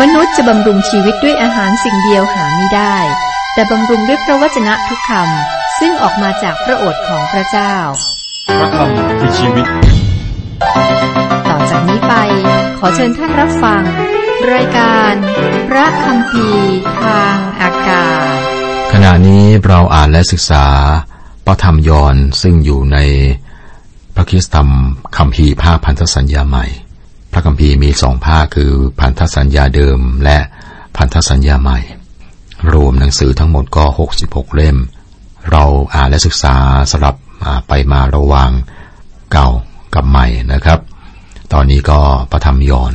มนุษย์จะบำรุงชีวิตด้วยอาหารสิ่งเดียวหาไม่ได้ แต่บำรุงด้วยพระวจนะทุกคำซึ่งออกมาจากพระโอษฐ์ของพระเจ้า พระคำคือชีวิต ต่อจากนี้ไป ขอเชิญท่านรับฟัง รายการ พระคำพีทางอากาศ ขณะนี้เราอ่านและศึกษา พระธรรมยอห์นซึ่งอยู่ในพระคริสตธรรมคำพีร์ภาคพันธสัญญาใหม่ พระคัมภีร์มีสองภาคคือพันธสัญญาเดิมและพันธสัญญาใหม่ รวมหนังสือทั้งหมดก็ 66 เล่ม เราอ่านและศึกษาสลับไปมาระหว่างเก่ากับใหม่นะครับ ตอนนี้ก็พระธรรมยอน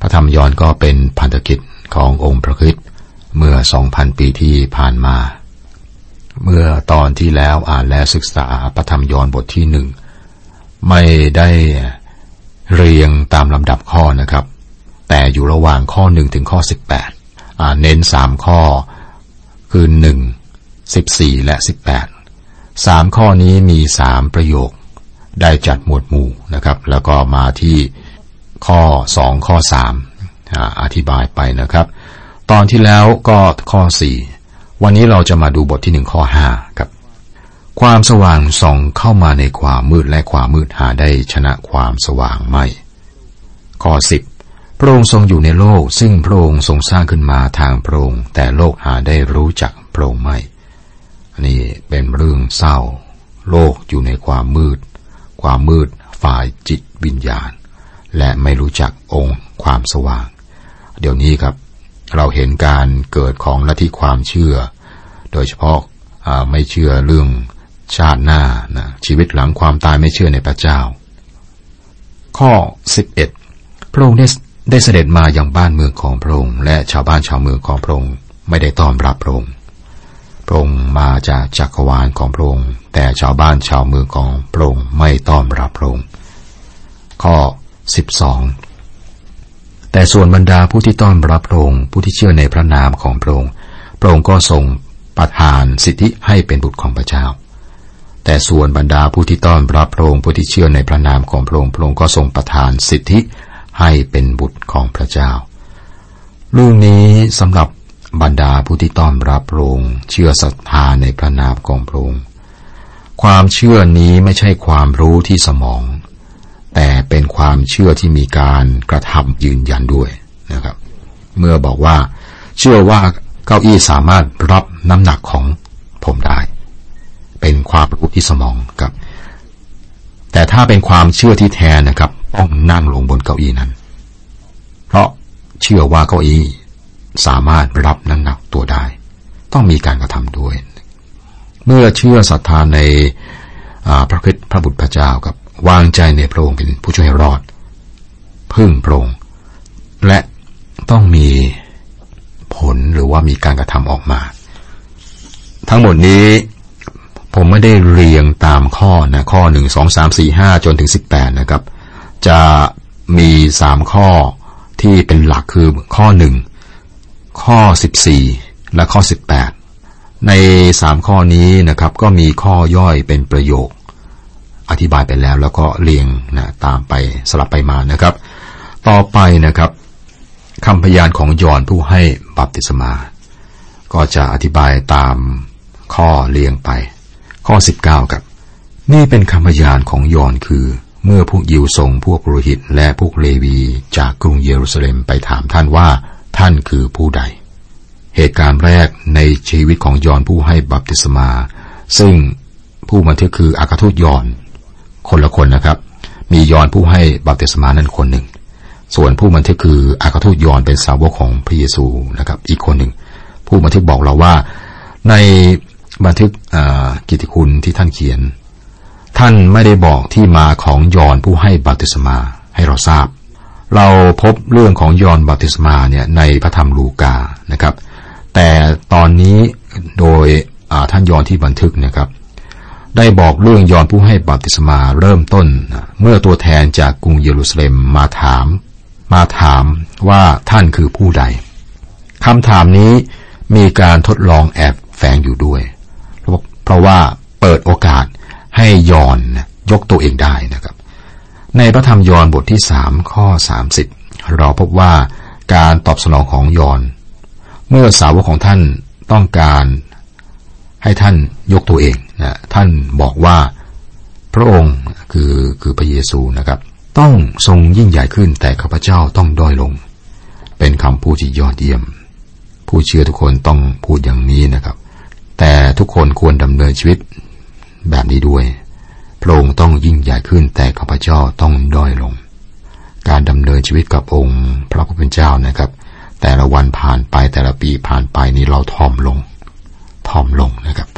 พระธรรมยอนก็เป็นพันธกิจขององค์พระคริสต์เมื่อ 2,000 ปีที่ผ่านมา เมื่อตอนที่แล้วอ่านและศึกษาพระธรรมยอนบทที่หนึ่งไม่ได้ เรียงตามลำดับข้อนะครับ แต่อยู่ระหว่างข้อหนึ่งถึงข้อ 18อ่าเน้นสามข้อคือหนึ่งสิบสี่และสิบแปดสามข้อนี้มีสามประโยค ได้จัดหมวดหมู่นะครับ แล้วก็มาที่ข้อสองข้อสามอ่าอธิบายไปนะครับ ตอนที่แล้วก็ข้อสี่วันนี้เราจะมาดูบทที่หนึ่งข้อห้าครับ ความสว่างส่องเข้ามาในความมืดและความมืดหาได้ชนะความสว่างไม่ข้อสิบพระองค์ทรงอยู่ในโลก ซึ่งพระองค์ทรงสร้างขึ้นมาทางพระองค์แต่โลกหาได้รู้จักพระองค์ไม่ อันนี้เป็นเรื่องเศร้า โลกอยู่ในความมืด ความมืดฝ่ายจิตวิญญาณ และไม่รู้จักองค์ความสว่าง เดี๋ยวนี้ครับ เราเห็นการเกิดของลัทธิความเชื่อ โดยเฉพาะไม่เชื่อเรื่อง ชาติหน้านะชีวิตหลังความตายไม่เชื่อในพระเจ้า ข้อ 11 พระองค์ได้ได้เสด็จมาอย่างบ้านเมืองของพระองค์และชาวบ้านชาวเมืองของพระองค์ไม่ได้ต้อนรับพระองค์พระองค์มาจากจักรวาลของพระองค์แต่ชาวบ้านชาวเมืองของพระองค์ไม่ต้อนรับพระองค์ข้อ 12 แต่ส่วนบรรดาผู้ที่ต้อนรับพระองค์ผู้ที่เชื่อในพระนามของพระองค์พระองค์ก็ทรงประทานสิทธิให้เป็นบุตรของพระเจ้า แต่ส่วนบรรดาผู้ที่ต้อนรับพระองค์ผู้ที่เชื่อในพระนามของพระองค์พระองค์ก็ทรงประทานสิทธิให้เป็นบุตรของพระเจ้าเรื่องนี้สำหรับบรรดาผู้ที่ต้อนรับพระองค์เชื่อศรัทธาในพระนามของพระองค์ความเชื่อนี้ไม่ใช่ความรู้ที่สมอง แต่เป็นความเชื่อที่มีการกระทำยืนยันด้วยนะครับ เมื่อบอกว่า เชื่อว่าเก้าอี้สามารถรับน้ำหนักของผมได้ เป็นความรู้ที่สมองครับ แต่ถ้าเป็นความเชื่อที่แท้นะครับ ต้องนั่งลงบนเก้าอี้นั้น เพราะเชื่อว่าเก้าอี้สามารถรับน้ำหนักตัวได้ ต้องมีการกระทำด้วย เมื่อเชื่อศรัทธาในพระคริสต์พระบุตรพระเจ้ากับวางใจในพระองค์เป็นผู้ช่วยรอด พึ่งพระองค์และต้องมีผลหรือว่ามีการกระทำออกมา ทั้งหมดนี้ ผมไม่ได้เรียงตามข้อนะข้อหนึ่งสองสามสี่ห้าจนถึงสิบแปดนะครับ จะมีสามข้อที่เป็นหลักคือข้อหนึ่งข้อสิบสี่และข้อสิบแปดในสามข้อนี้นะครับ ก็มีข้อย่อยเป็นประโยค อธิบายไปแล้วแล้วก็เรียงนะตามไปสลับไปมานะครับ ต่อไปนะครับคำพยานของยอนผู้ให้บัพติศมา ก็จะอธิบายตามข้อเรียงไป ข้อ 19ครับ นี่เป็นคำพยานของยอนคือ เมื่อพวกยิวส่งพวกโรหิตและพวกเลวีจากกรุงเยรูซาเล็มไปถามท่านว่าท่านคือผู้ใด เหตุการณ์แรกในชีวิตของยอนผู้ให้บัพติศมา ซึ่งผู้บันทึกคืออากาทูตยอน คนละคนนะครับ มียอนผู้ให้บัพติศมานั้นคนหนึ่ง ส่วนผู้บันทึกคืออากาทูตยอนเป็นสาวกของพระเยซูนะครับ อีกคนหนึ่ง ผู้บันทึกบอกเราว่า ใน บันทึกกิตติคุณที่ท่านเขียน ท่านไม่ได้บอกที่มาของยอนผู้ให้บัติศมาให้เราทราบ เราพบเรื่องของยอนบัติศมาเนี่ยในพระธรรมลูกานะครับ แต่ตอนนี้โดยท่านยอนที่บันทึกนะครับ ได้บอกเรื่องยอนผู้ให้บัติศมาเริ่มต้น เมื่อตัวแทนจากกรุงเยรูซาเล็มมาถาม มาถามว่าท่านคือผู้ใดคำถามนี้มีการทดลองแอบแฝงอยู่ด้วย เพราะว่าเปิดโอกาสให้ยอนยกตัวเองได้นะครับ ในพระธรรมยอนบทที่สามข้อสามสิบเราพบว่าการตอบสนองของยอน เมื่อสาวกของท่านต้องการให้ท่านยกตัวเองนะท่านบอกว่าพระองค์คือคือพระเยซูนะครับ ต้องทรงยิ่งใหญ่ขึ้นแต่ข้าพเจ้าต้องด้อยลง เป็นคำพูดที่ยอดเยี่ยม ผู้เชื่อทุกคนต้องพูดอย่างนี้นะครับ แต่ทุกคนควรดำเนินชีวิตแบบนี้ด้วย พระองค์ต้องยิ่งใหญ่ขึ้นแต่ข้าพเจ้าต้องด้อยลง การดำเนินชีวิตกับองค์ พระผู้เป็นเจ้านะครับ แต่ละวันผ่านไปแต่ละปีผ่านไปนี่เราทอมลงทอมลงนะครับ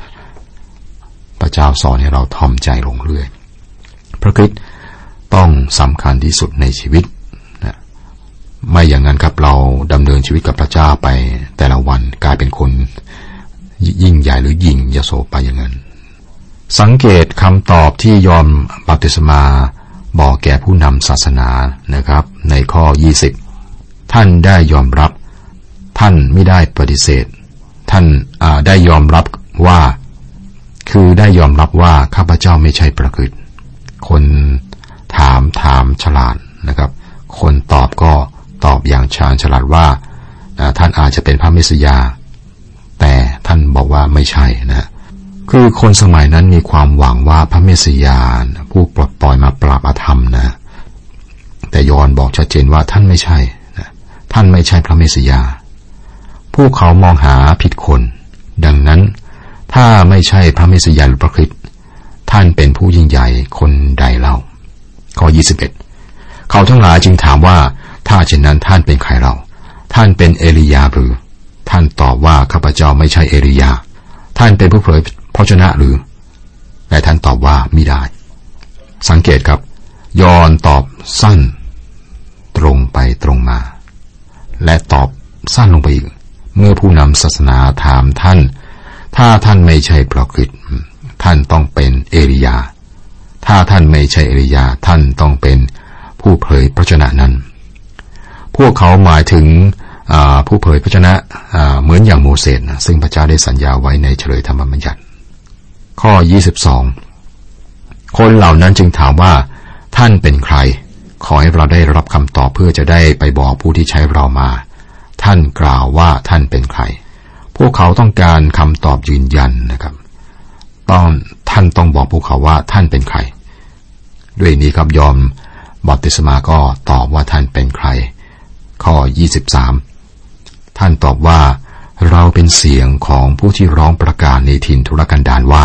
พระเจ้าสอนให้เราทอมใจลงเรื่อย พระคริสต์ต้องสำคัญที่สุดในชีวิตนะไม่อย่างนั้นครับเราดำเนินชีวิตกับพระเจ้าไปแต่ละวันกลายเป็นคน ยิ่งใหญ่หรือยิ่งยโสไปอย่างนั้น สังเกตคำตอบที่ยอมบัพติศมาบอกแก่ผู้นำศาสนานะครับ ในข้อ 20 ท่านได้ยอมรับ ท่านไม่ได้ปฏิเสธ ท่านได้ยอมรับว่า คือได้ยอมรับว่าข้าพเจ้าไม่ใช่ประกฤตคนถามถามฉลาดนะครับ คนตอบก็ตอบอย่างชาญฉลาดว่า ท่านอาจจะเป็นพระเมสยา แต่ท่านบอกว่าไม่ใช่นะคือคนสมัยนั้นมีความหวังว่าพระเมสสยาผู้ปลดปล่อยมาปราบอาธรรมนะ แต่ยอนบอกชัดเจนว่าท่านไม่ใช่นะท่านไม่ใช่พระเมสสยา พวกเขามองหาผิดคน ดังนั้นถ้าไม่ใช่พระเมสสยาหรือพระคริสต์ท่านเป็นผู้ยิ่งใหญ่คนใดเล่าข้อ21 เขาทั้งหลายจึงถามว่าถ้าเช่นนั้นท่านเป็นใครเรา ท่านเป็นเอลียาหรือ ท่านตอบว่าข้าพเจ้าไม่ใช่เอลียา ท่านเป็นผู้เผยพระชนะหรือและท่านตอบว่าไมิได้ สังเกตครับ ยอนตอบสั้น ตรงไปตรงมา และตอบสั้นลงไปอีก เมื่อผู้นำศาสนาถามท่าน ถ้าท่านไม่ใช่พระคริสต์ท่านต้องเป็นเอลียา ถ้าท่านไม่ใช่เอลียา ท่านต้องเป็นผู้เผยพระชนะนั้น พวกเขาหมายถึง ผู้เผยพระชนะเหมือนอย่างโมเสสซึ่งพระเจ้าได้สัญญาไว้ในเฉลยธรรมบัญญัติ ข้อ 22 คนเหล่านั้นจึงถามว่าท่านเป็นใคร ขอให้เราได้รับคำตอบเพื่อจะได้ไปบอกผู้ที่ใช้เรามา ท่านกล่าวว่าท่านเป็นใคร พวกเขาต้องการคำตอบยืนยันนะครับ ต้องท่านต้องบอกพวกเขาว่าท่านเป็นใคร ด้วยนี้ครับยอมบัติศมาก็ตอบว่าท่านเป็นใคร ข้อ 23 ท่านตอบว่า เราเป็นเสียงของผู้ที่ร้องประกาศในถิ่นทุรกันดารว่า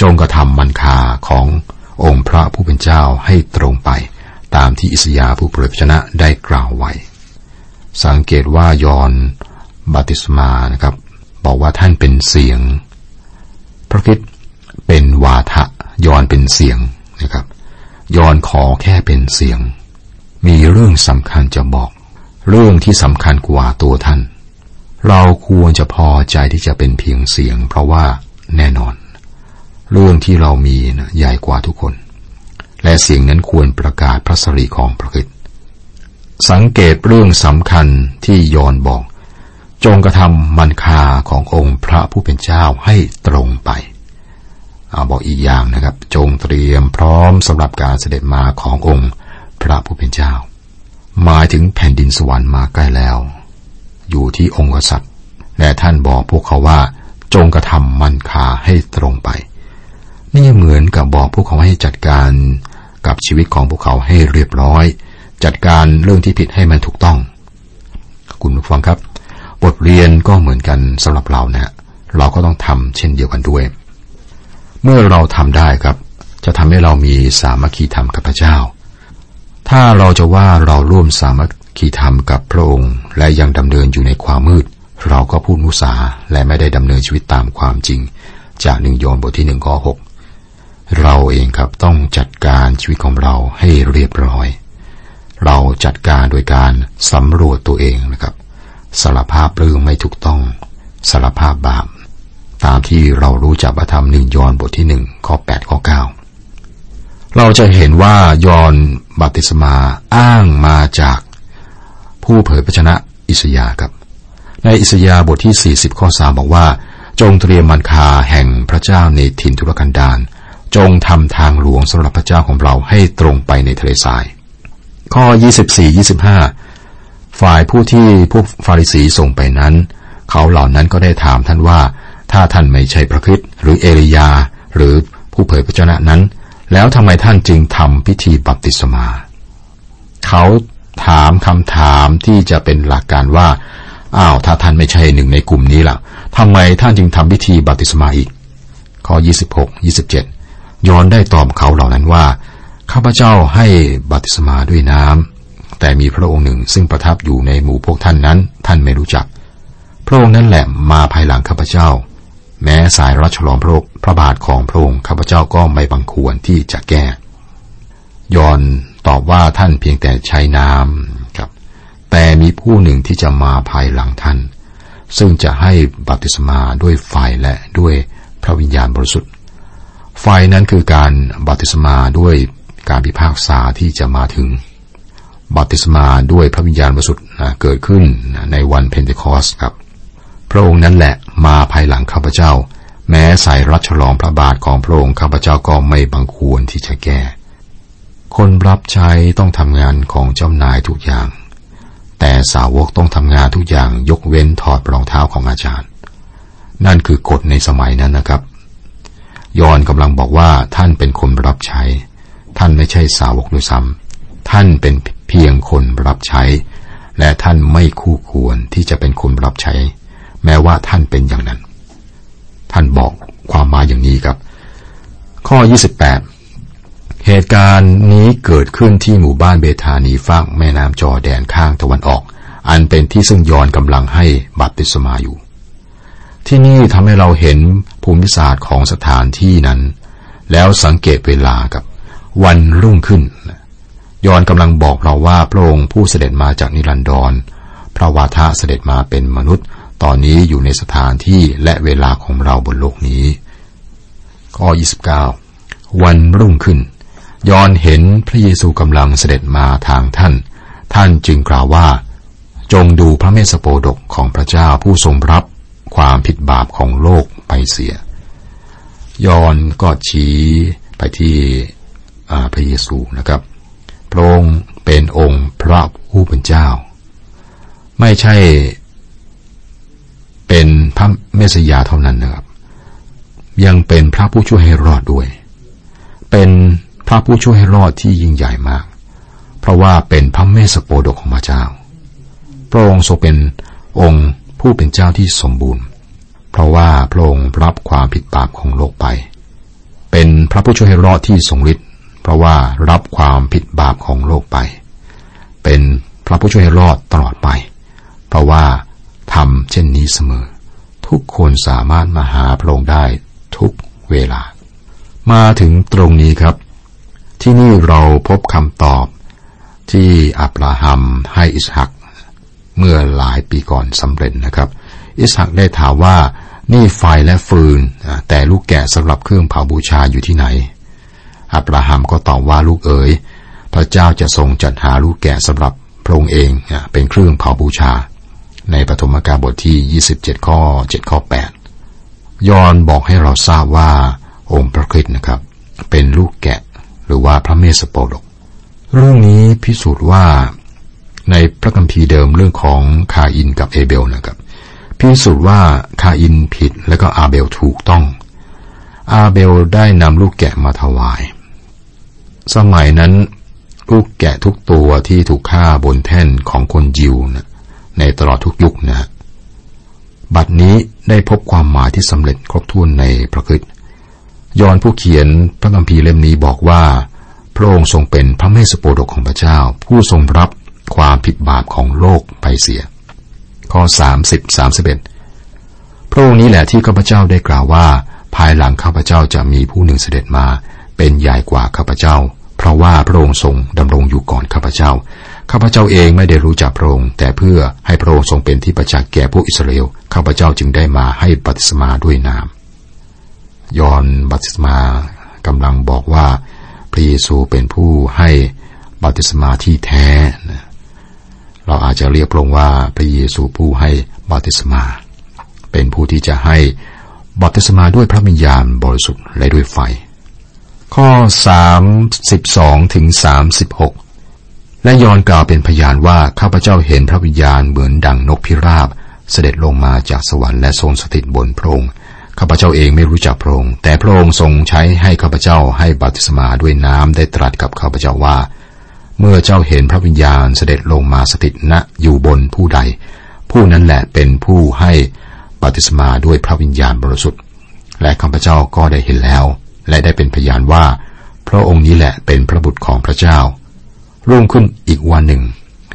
จงกระทำมันคาขององค์พระผู้เป็นเจ้าให้ตรงไป ตามที่อิสยาผู้เผยพระชนะได้กล่าวไว้ สังเกตว่ายอนบัติสมานะครับ บอกว่าท่านเป็นเสียง พระคิดเป็นวาทะยอนเป็นเสียงนะครับ ยอนขอแค่เป็นเสียง มีเรื่องสำคัญจะบอก เรื่องที่สำคัญกว่าตัวท่าน เราควรจะพอใจที่จะเป็นเพียงเสียง เพราะว่าแน่นอน เรื่องที่เรามีนะใหญ่กว่าทุกคน และเสียงนั้นควรประกาศพระสรีของพระคิดสังเกตเรื่องสำคัญที่ยอนบอก จงกระทำมันคาขององค์พระผู้เป็นเจ้าให้ตรงไปเอาบอกอีกอย่างนะครับ จงเตรียมพร้อมสำหรับการเสด็จมาขององค์พระผู้เป็นเจ้า หมายถึงแผ่นดินสวรรค์มาใกล้แล้ว อยู่ที่องค์กษัตริย์ และท่านบอกพวกเขาว่า จงกระทำมันคาให้ตรงไป นี่เหมือนกับบอกพวกเขาให้จัดการกับชีวิตของพวกเขาให้เรียบร้อย จัดการเรื่องที่ผิดให้มันถูกต้อง คุณผู้ฟังครับ บทเรียนก็เหมือนกันสำหรับเรานะเราก็ต้องทำเช่นเดียวกันด้วย เมื่อเราทำได้ครับ จะทำให้เรามีสามัคคีธรรมกับพระเจ้า ถ้าเราจะว่าเราร่วมสามัคคีธรรมกับพระองค์ และยังดำเนินอยู่ในความมืด เราก็พูดมุสาและไม่ได้ดำเนินชีวิตตามความจริง จากหนึ่งโยนบทที่หนึ่งข้อหกเราเองครับต้องจัดการชีวิตของเราให้เรียบร้อย เราจัดการโดยการสำรวจตัวเองนะครับสารภาพเรื่องไม่ถูกต้องสารภาพบาป ตามที่เรารู้จากพระธรรมหนึ่งยอห์นบทที่หนึ่งข้อแปดข้อเก้าเราจะเห็นว่ายอห์น บัติสมาอ้างมาจากผู้เผยพระชนะอิสยาครับ ในอิสยาบทที่ 40 ข้อสามบอกว่า จงเตรียมมันคาแห่งพระเจ้าในถิ่นทุรกันดารจงทำทางหลวงสำหรับพระเจ้าของเราให้ตรงไปในทะเลทราย ข้อ 24 25 ฝ่ายผู้ที่พวกฟาริสีส่งไปนั้น เขาเหล่านั้นก็ได้ถามท่านว่า ถ้าท่านไม่ใช่พระคริสต์หรือเอลียา หรือผู้เผยพระชนะนั้น แล้วทำไมท่านจึงทำพิธีบัพติศมา เขาถามคำถามที่จะเป็นหลักการว่า อ้าว ถ้าท่านไม่ใช่หนึ่งในกลุ่มนี้ล่ะทำไมท่านจึงทำพิธีบัพติศมาอีก ข้อ 26 27 ย้อนได้ตอบเขาเหล่านั้นว่า ข้าพเจ้าให้บัพติศมาด้วยน้ำ แต่มีพระองค์หนึ่งซึ่งประทับอยู่ในหมู่พวกท่านนั้น ท่านไม่รู้จัก พระองค์นั้นแหละมาภายหลังข้าพเจ้า แม้สายรัชลองพระพระบาทของพระองค์ข้าพเจ้าก็ไม่บังควรที่จะแก้ ยอนตอบว่าท่านเพียงแต่ใช้น้ำครับ แต่มีผู้หนึ่งที่จะมาภายหลังท่าน ซึ่งจะให้บัพติศมาด้วยไฟและด้วยพระวิญญาณบริสุทธิ์ไฟนั้นคือการบัพติศมาด้วยการพิพากษาที่จะมาถึง บัพติศมาด้วยพระวิญญาณบริสุทธิ์เกิดขึ้นในวันเพนเทคอสครับ พระองค์นั้นแหละมาภายหลังข้าพเจ้า แม้สายรัดฉลองพระบาทของพระองค์ข้าพเจ้าก็ไม่บังควรที่จะแก้ คนรับใช้ต้องทำงานของเจ้านายทุกอย่าง แต่สาวกต้องทำงานทุกอย่างยกเว้นถอดรองเท้าของอาจารย์ นั่นคือกฎในสมัยนั้นนะครับ ยอนกำลังบอกว่าท่านเป็นคนรับใช้ ท่านไม่ใช่สาวกด้วยซ้ำท่านเป็นเพียงคนรับใช้ และท่านไม่คู่ควรที่จะเป็นคนรับใช้ แม้ว่าท่านเป็นอย่างนั้น ท่านบอกความหมายอย่างนี้ครับ ข้อ 28 เหตุการณ์นี้เกิดขึ้นที่หมู่บ้านเบธานีฝั่งแม่น้ำจอแดนข้างตะวันออก อันเป็นที่ซึ่งยอนกำลังให้บัพติศมาอยู่ ที่นี่ทำให้เราเห็นภูมิศาสตร์ของสถานที่นั้น แล้วสังเกตเวลากับวันรุ่งขึ้นยอนกำลังบอกเราว่าพระองค์ผู้เสด็จมาจากนิรันดรพระวาทะเสด็จมาเป็นมนุษย์ ตอนนี้อยู่ในสถานที่และเวลาของเราบนโลกนี้ข้อ29 วันรุ่งขึ้นยอนเห็นพระเยซูกำลังเสด็จมาทางท่าน ท่านจึงกล่าวว่า จงดูพระเมสสโปดกของพระเจ้าผู้ทรงรับความผิดบาปของโลกไปเสีย ยอนก็ชี้ไปที่พระเยซูนะครับ พระองค์เป็นองค์พระผู้เป็นเจ้า ไม่ใช่ เป็นพระเมสยาเท่านั้นนะครับ ยังเป็นพระผู้ช่วยให้รอดด้วย เป็นพระผู้ช่วยให้รอดที่ยิ่งใหญ่มาก เพราะว่าเป็นพระเมสโปดกของพระเจ้า พระองค์ทรงเป็นองค์ผู้เป็นเจ้าที่สมบูรณ์ เพราะว่าพระองค์รับความผิดบาปของโลกไป เป็นพระผู้ช่วยให้รอดที่ทรงฤทธิ์เพราะว่ารับความผิดบาปของโลกไป เป็นพระผู้ช่วยให้รอดตลอดไป เพราะว่า ทำเช่นนี้เสมอ ทุกคนสามารถมาหาพระองค์ได้ทุกเวลา มาถึงตรงนี้ครับ ที่นี่เราพบคำตอบที่อับราฮัมให้อิสหัก เมื่อหลายปีก่อนสำเร็จนะครับ อิสหักได้ถามว่านี่ไฟและฟืน แต่ลูกแกะสำหรับเครื่องเผาบูชาอยู่ที่ไหน อับราฮัมก็ตอบว่าลูกเอ๋ยพระเจ้าจะทรงจัดหาลูกแกะสำหรับพระองค์เองเป็นเครื่องเผาบูชา ในปฐมกาลบทที่ 27 ข้อ 7 ข้อ 8 ยอนบอกให้เราทราบว่าองค์พระคริสต์นะครับ เป็นลูกแกะหรือว่าพระเมสสโปดกเรื่องนี้พิสูจน์ว่าในพระคัมภีร์เดิมเรื่องของคาอินกับเอเบลนะครับ พิสูจน์ว่าคาอินผิดและก็อาเบลถูกต้อง อาเบลได้นำลูกแกะมาถวาย สมัยนั้นลูกแกะทุกตัวที่ถูกฆ่าบนแท่นของคนยิวนะ ในตลอดทุกยุคนะบัดนี้ได้พบความหมายที่สำเร็จครบถ้วนในพระคิดยอนผู้เขียนพระคัมภีร์เล่มนี้บอกว่า พระองค์ทรงเป็นพระเมสสโปดกของพระเจ้า ผู้ทรงรับความผิดบาปของโลกไปเสีย ข้อ 30 31 พระองค์นี้แหละที่ข้าพเจ้าได้กล่าวว่า ภายหลังข้าพเจ้าจะมีผู้หนึ่งเสด็จมา เป็นใหญ่กว่าข้าพเจ้า เพราะว่าพระองค์ทรงดำรงอยู่ก่อนข้าพเจ้า ข้าพเจ้าเองไม่ได้รู้จักพระองค์ แต่เพื่อให้พระองค์ทรงเป็นที่ประจักษ์แก่พวกอิสราเอลข้าพเจ้าจึงได้มาให้ปฏิสมาด้วยนาม ยอนบัติสมากำลังบอกว่าพระเยซูเป็นผู้ให้บัติสมาที่แท้เราอาจจะเรียกลงค์ว่าพระเยซูผู้ให้บัติสมา เป็นผู้ที่จะให้บัติสมาด้วยพระวิญญาณบริสุทธิ์และด้วยไฟ ข้อ 32ถึง36 และยอนกล่าวเป็นพยานว่าข้าพเจ้าเห็นพระวิญญาณเหมือนดังนกพิราบ เสด็จลงมาจากสวรรค์และทรงสถิตบนพระองค์ข้าพเจ้าเองไม่รู้จักพระองค์แต่พระองค์ทรงใช้ให้ข้าพเจ้าให้บัพติศมาด้วยน้ำได้ตรัสกับข้าพเจ้าว่า เมื่อเจ้าเห็นพระวิญญาณเสด็จลงมาสถิตณอยู่บนผู้ใด ผู้นั้นแหละเป็นผู้ให้บัพติศมาด้วยพระวิญญาณบริสุทธิ์ และข้าพเจ้าก็ได้เห็นแล้ว และได้เป็นพยานว่า พระองค์นี้แหละเป็นพระบุตรของพระเจ้า รุ่งขึ้นอีกวันหนึ่ง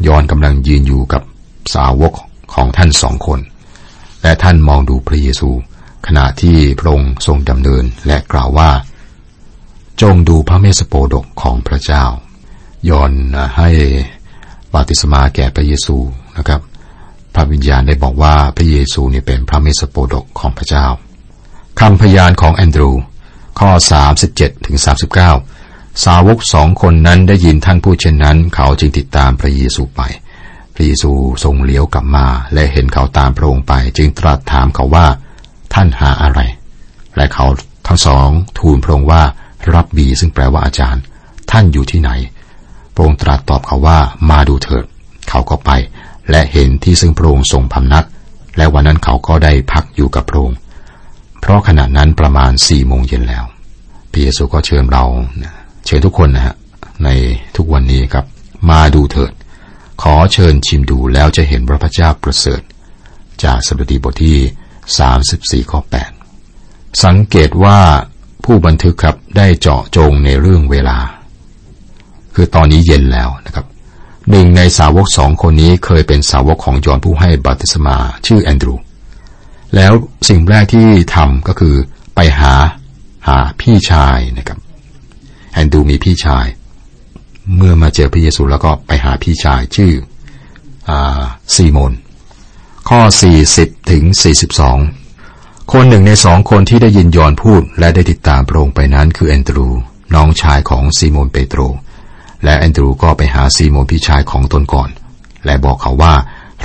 ยอนกำลังยืนอยู่กับสาวกของท่านสองคน และท่านมองดูพระเยซู ขณะที่พระองค์ทรงดำเนินและกล่าวว่า จงดูพระเมสสโปดกของพระเจ้า ยอนให้บาติศมาแก่พระเยซูนะครับ พระวิญญาณได้บอกว่าพระเยซูนี่เป็นพระเมสสโปดกของพระเจ้าคำพยานของแอนดรู ข้อ 37ถึง39 สาวกสองคนนั้นได้ยินท่านพูดเช่นนั้น เขาจึงติดตามพระเยซูไป พระเยซูทรงเลี้ยวกลับมา และเห็นเขาตามพระองค์ไป จึงตรัสถามเขาว่า ท่านหาอะไร และเขาทั้งสองทูลพระองค์ว่ารับบีซึ่งแปลว่าอาจารย์ ท่านอยู่ที่ไหน พระองค์ตรัสตอบเขาว่ามาดูเถิด เขาก็ไป และเห็นที่ซึ่งพระองค์ทรงพำนัก และวันนั้นเขาก็ได้พักอยู่กับพระองค์เพราะขณะนั้นประมาณสี่โมงเย็นแล้วพระเยซูก็เชิญเรา เชิญทุกคนนะฮะในทุกวันนี้ครับ มาดูเถิด ขอเชิญชิมดูแล้วจะเห็นพระพเจ้าประเสริฐ จากสดุดีบทที่ 34ข้อ8สังเกตว่าผู้บันทึกครับได้เจาะจงในเรื่องเวลา คือตอนนี้เย็นแล้วนะครับหนึ่งในสาวกสองคนนี้เคยเป็นสาวกของยอนผู้ให้บัติสมาชื่อแอนดรู แล้วสิ่งแรกที่ทำก็คือไปหาหาพี่ชายนะครับ แอนดูมีพี่ชาย เมื่อมาเจอพระเยซูแล้วก็ไปหาพี่ชายชื่ออซีโมน ข้อ 40 ถึง 42 คนหนึ่งในสองคนที่ได้ยินยอห์นพูดและได้ติดตามพระองค์ไปนั้นคือแอนดรู น้องชายของซีโมนเปโตร และแอนดรูก็ไปหาซีโมนพี่ชายของตนก่อน และบอกเขาว่า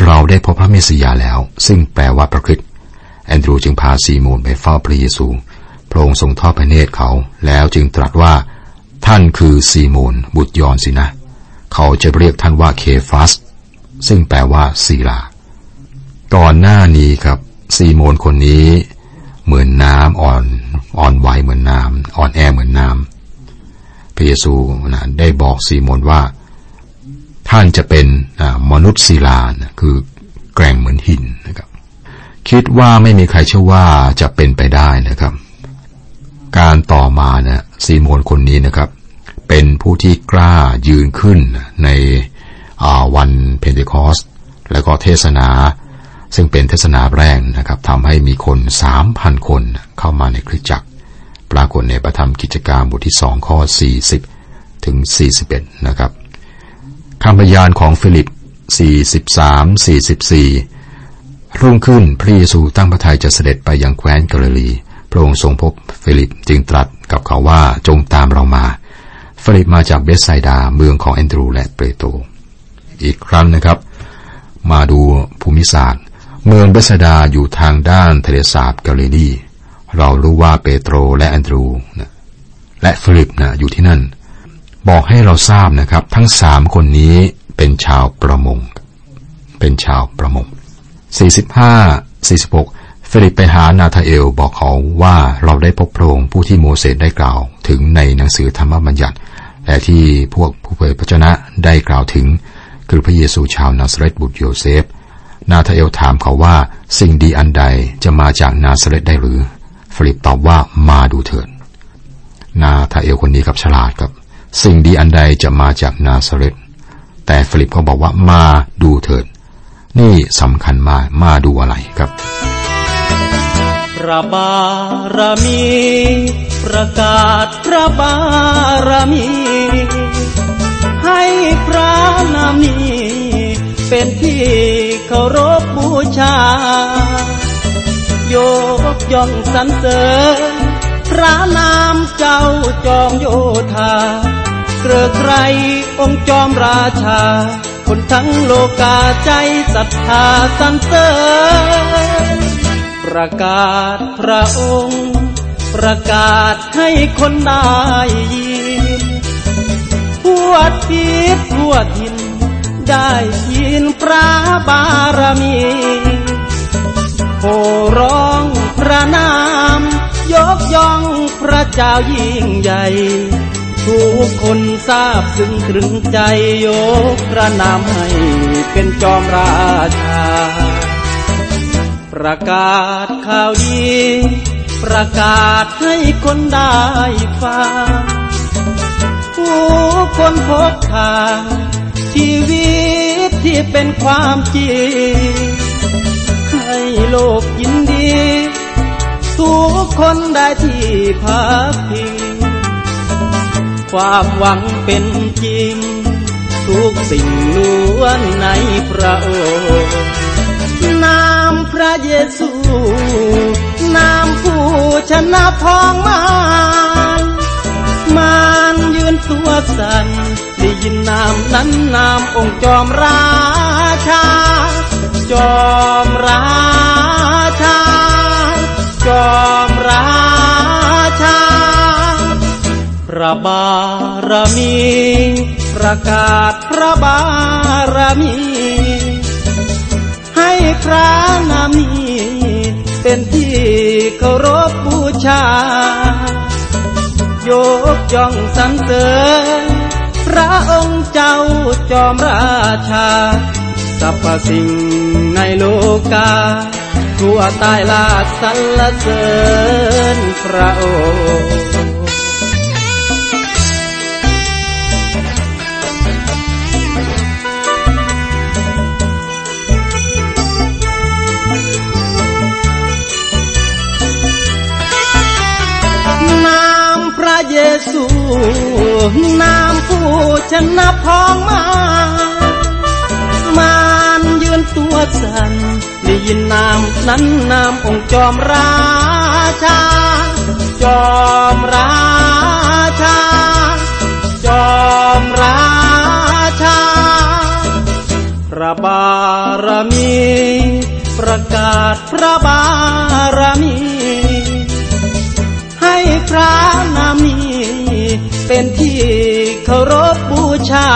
เราได้พบพระเมสสิยาแล้ว ซึ่งแปลว่าพระคริสต์แอนดรูจึงพาซีโมนไปเฝ้าพระเยซู พระองค์ทรงทอดพระเนตรเขา แล้วจึงตรัสว่า ท่านคือซีโมนบุตรยอห์นสินะ เขาจะเรียกท่านว่าเคฟัส ซึ่งแปลว่าศีลา ก่อนหน้านี้ครับ ซีโมนคนนี้ เหมือนน้ำอ่อนอ่อนไหวเหมือนน้ำอ่อนแอเหมือนน้ำพระเยซูนะได้บอกซีโมนว่า ท่านจะเป็นมนุษย์ศิลานะคือแกร่งเหมือนหินนะครับ คิดว่าไม่มีใครเชื่อว่าจะเป็นไปได้นะครับ การต่อมานะซีโมนคนนี้นะครับ เป็นผู้ที่กล้ายืนขึ้นในวันเพนเทคอสแล้วก็เทศนา ซึ่งเป็นเทศนาแรกนะครับทำให้มีคนสามพันคนเข้ามาในคริสตจักร ปรากฏในพระธรรมกิจการบทที่สองข้อสี่สิบถึงสี่สิบเอ็ดนะครับคำพยานของฟิลิปสี่สิบสามสี่สิบสี่รุ่งขึ้นพระเยซูตั้งพระทัยจะเสด็จไปยังแคว้นกาลิลี พระองค์ทรงพบฟิลิปจึงตรัสกับเขาว่าจงตามเรามา ฟิลิปมาจากเบสไซดาเมืองของแอนดรูและเปโตรอีกครั้งนะครับ มาดูภูมิศาสตร์ เมืองเบสไซดาอยู่ทางด้านทะเลสาบกาลิลีเรารู้ว่าเปโตรและแอนดรูและฟิลิปนะอยู่ที่นั่น บอกให้เราทราบนะครับ ทั้งสามคนนี้เป็นชาวประมง เป็นชาวประมง45 46 ฟิลิปไปหานาธาเอลบอกเขาว่าเราได้พบพระองค์ผู้ที่โมเสสได้กล่าวถึงในหนังสือธรรมบัญญัติ และที่พวกผู้เผยพระวจนะได้กล่าวถึง คือพระเยซูชาวนาซาเรตบุตรโยเซฟ นาธาเอลถามเขาว่าสิ่งดีอันใดจะมาจากนาซาเรตได้หรือ ฟิลิปตอบว่ามาดูเถิด นาธาเอลคนนี้กับฉลาดครับ สิ่งดีอันใดจะมาจากนาซาเรตแต่ฟิลิปก็บอกว่ามาดูเถิด นี่สำคัญมากมาดูอะไรครับ ระบารมี ประกาศพระบารมี ให้พระนามนี้เป็นที่เคารพบูชา โยกย่องสรรเสริญพระนามเจ้าจอมโยธาเกลือใครองค์จอมราชา คนทั้งโลกาใจศรัทธาสรรเสริญ ประกาศพระองค์ ประกาศให้คนได้ยินทั่วทิศทั่วทิน ได้ยินพระบารมีโหร้องพระนาม ยกย่องพระเจ้ายิ่งใหญ่ทุกคนทราบซึ้งตรึงใจยกพระนามให้เป็นจอมราชา ประกาศข่าวดี ประกาศให้คนได้ฟังผู้คนพบทางชีวิตที่เป็นความจริงให้โลกยินดี ทุกคนได้ที่พักพิง ความหวังเป็นจริง ทุกสิ่งล้วนในพระองค์ เยซูนามผู้ชนะพ้องมารมารยืนตัวสันได้ยินนามนั้นนามองค์จอมราชา จอมราชา จอมราชา พระบารมี ประกาศพระบารมี พระนามี เป็นที่เคารพบูชา ยกย่องสรรเสริญพระองค์เจ้าจอมราชาสรรพสิ่งในโลกา ทั่วใต้ลาดสรรเสริญพระองค์ ระเยซูนามผู้ชนะพ้องมามารยืนตัวสันได้ยินนามนั้นนามองค์จอมราชา จอมราชา จอมราชา พระบารมี ประกาศพระบารมี ให้พระ เป็นที่เคารพบูชา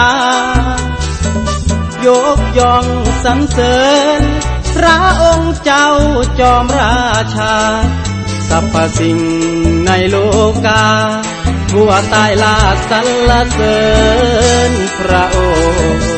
ยกย่องสรรเสริญ พระองค์เจ้าจอมราชาสรรพสิ่งในโลกาทั่วใต้ลาสรรเสริญพระองค์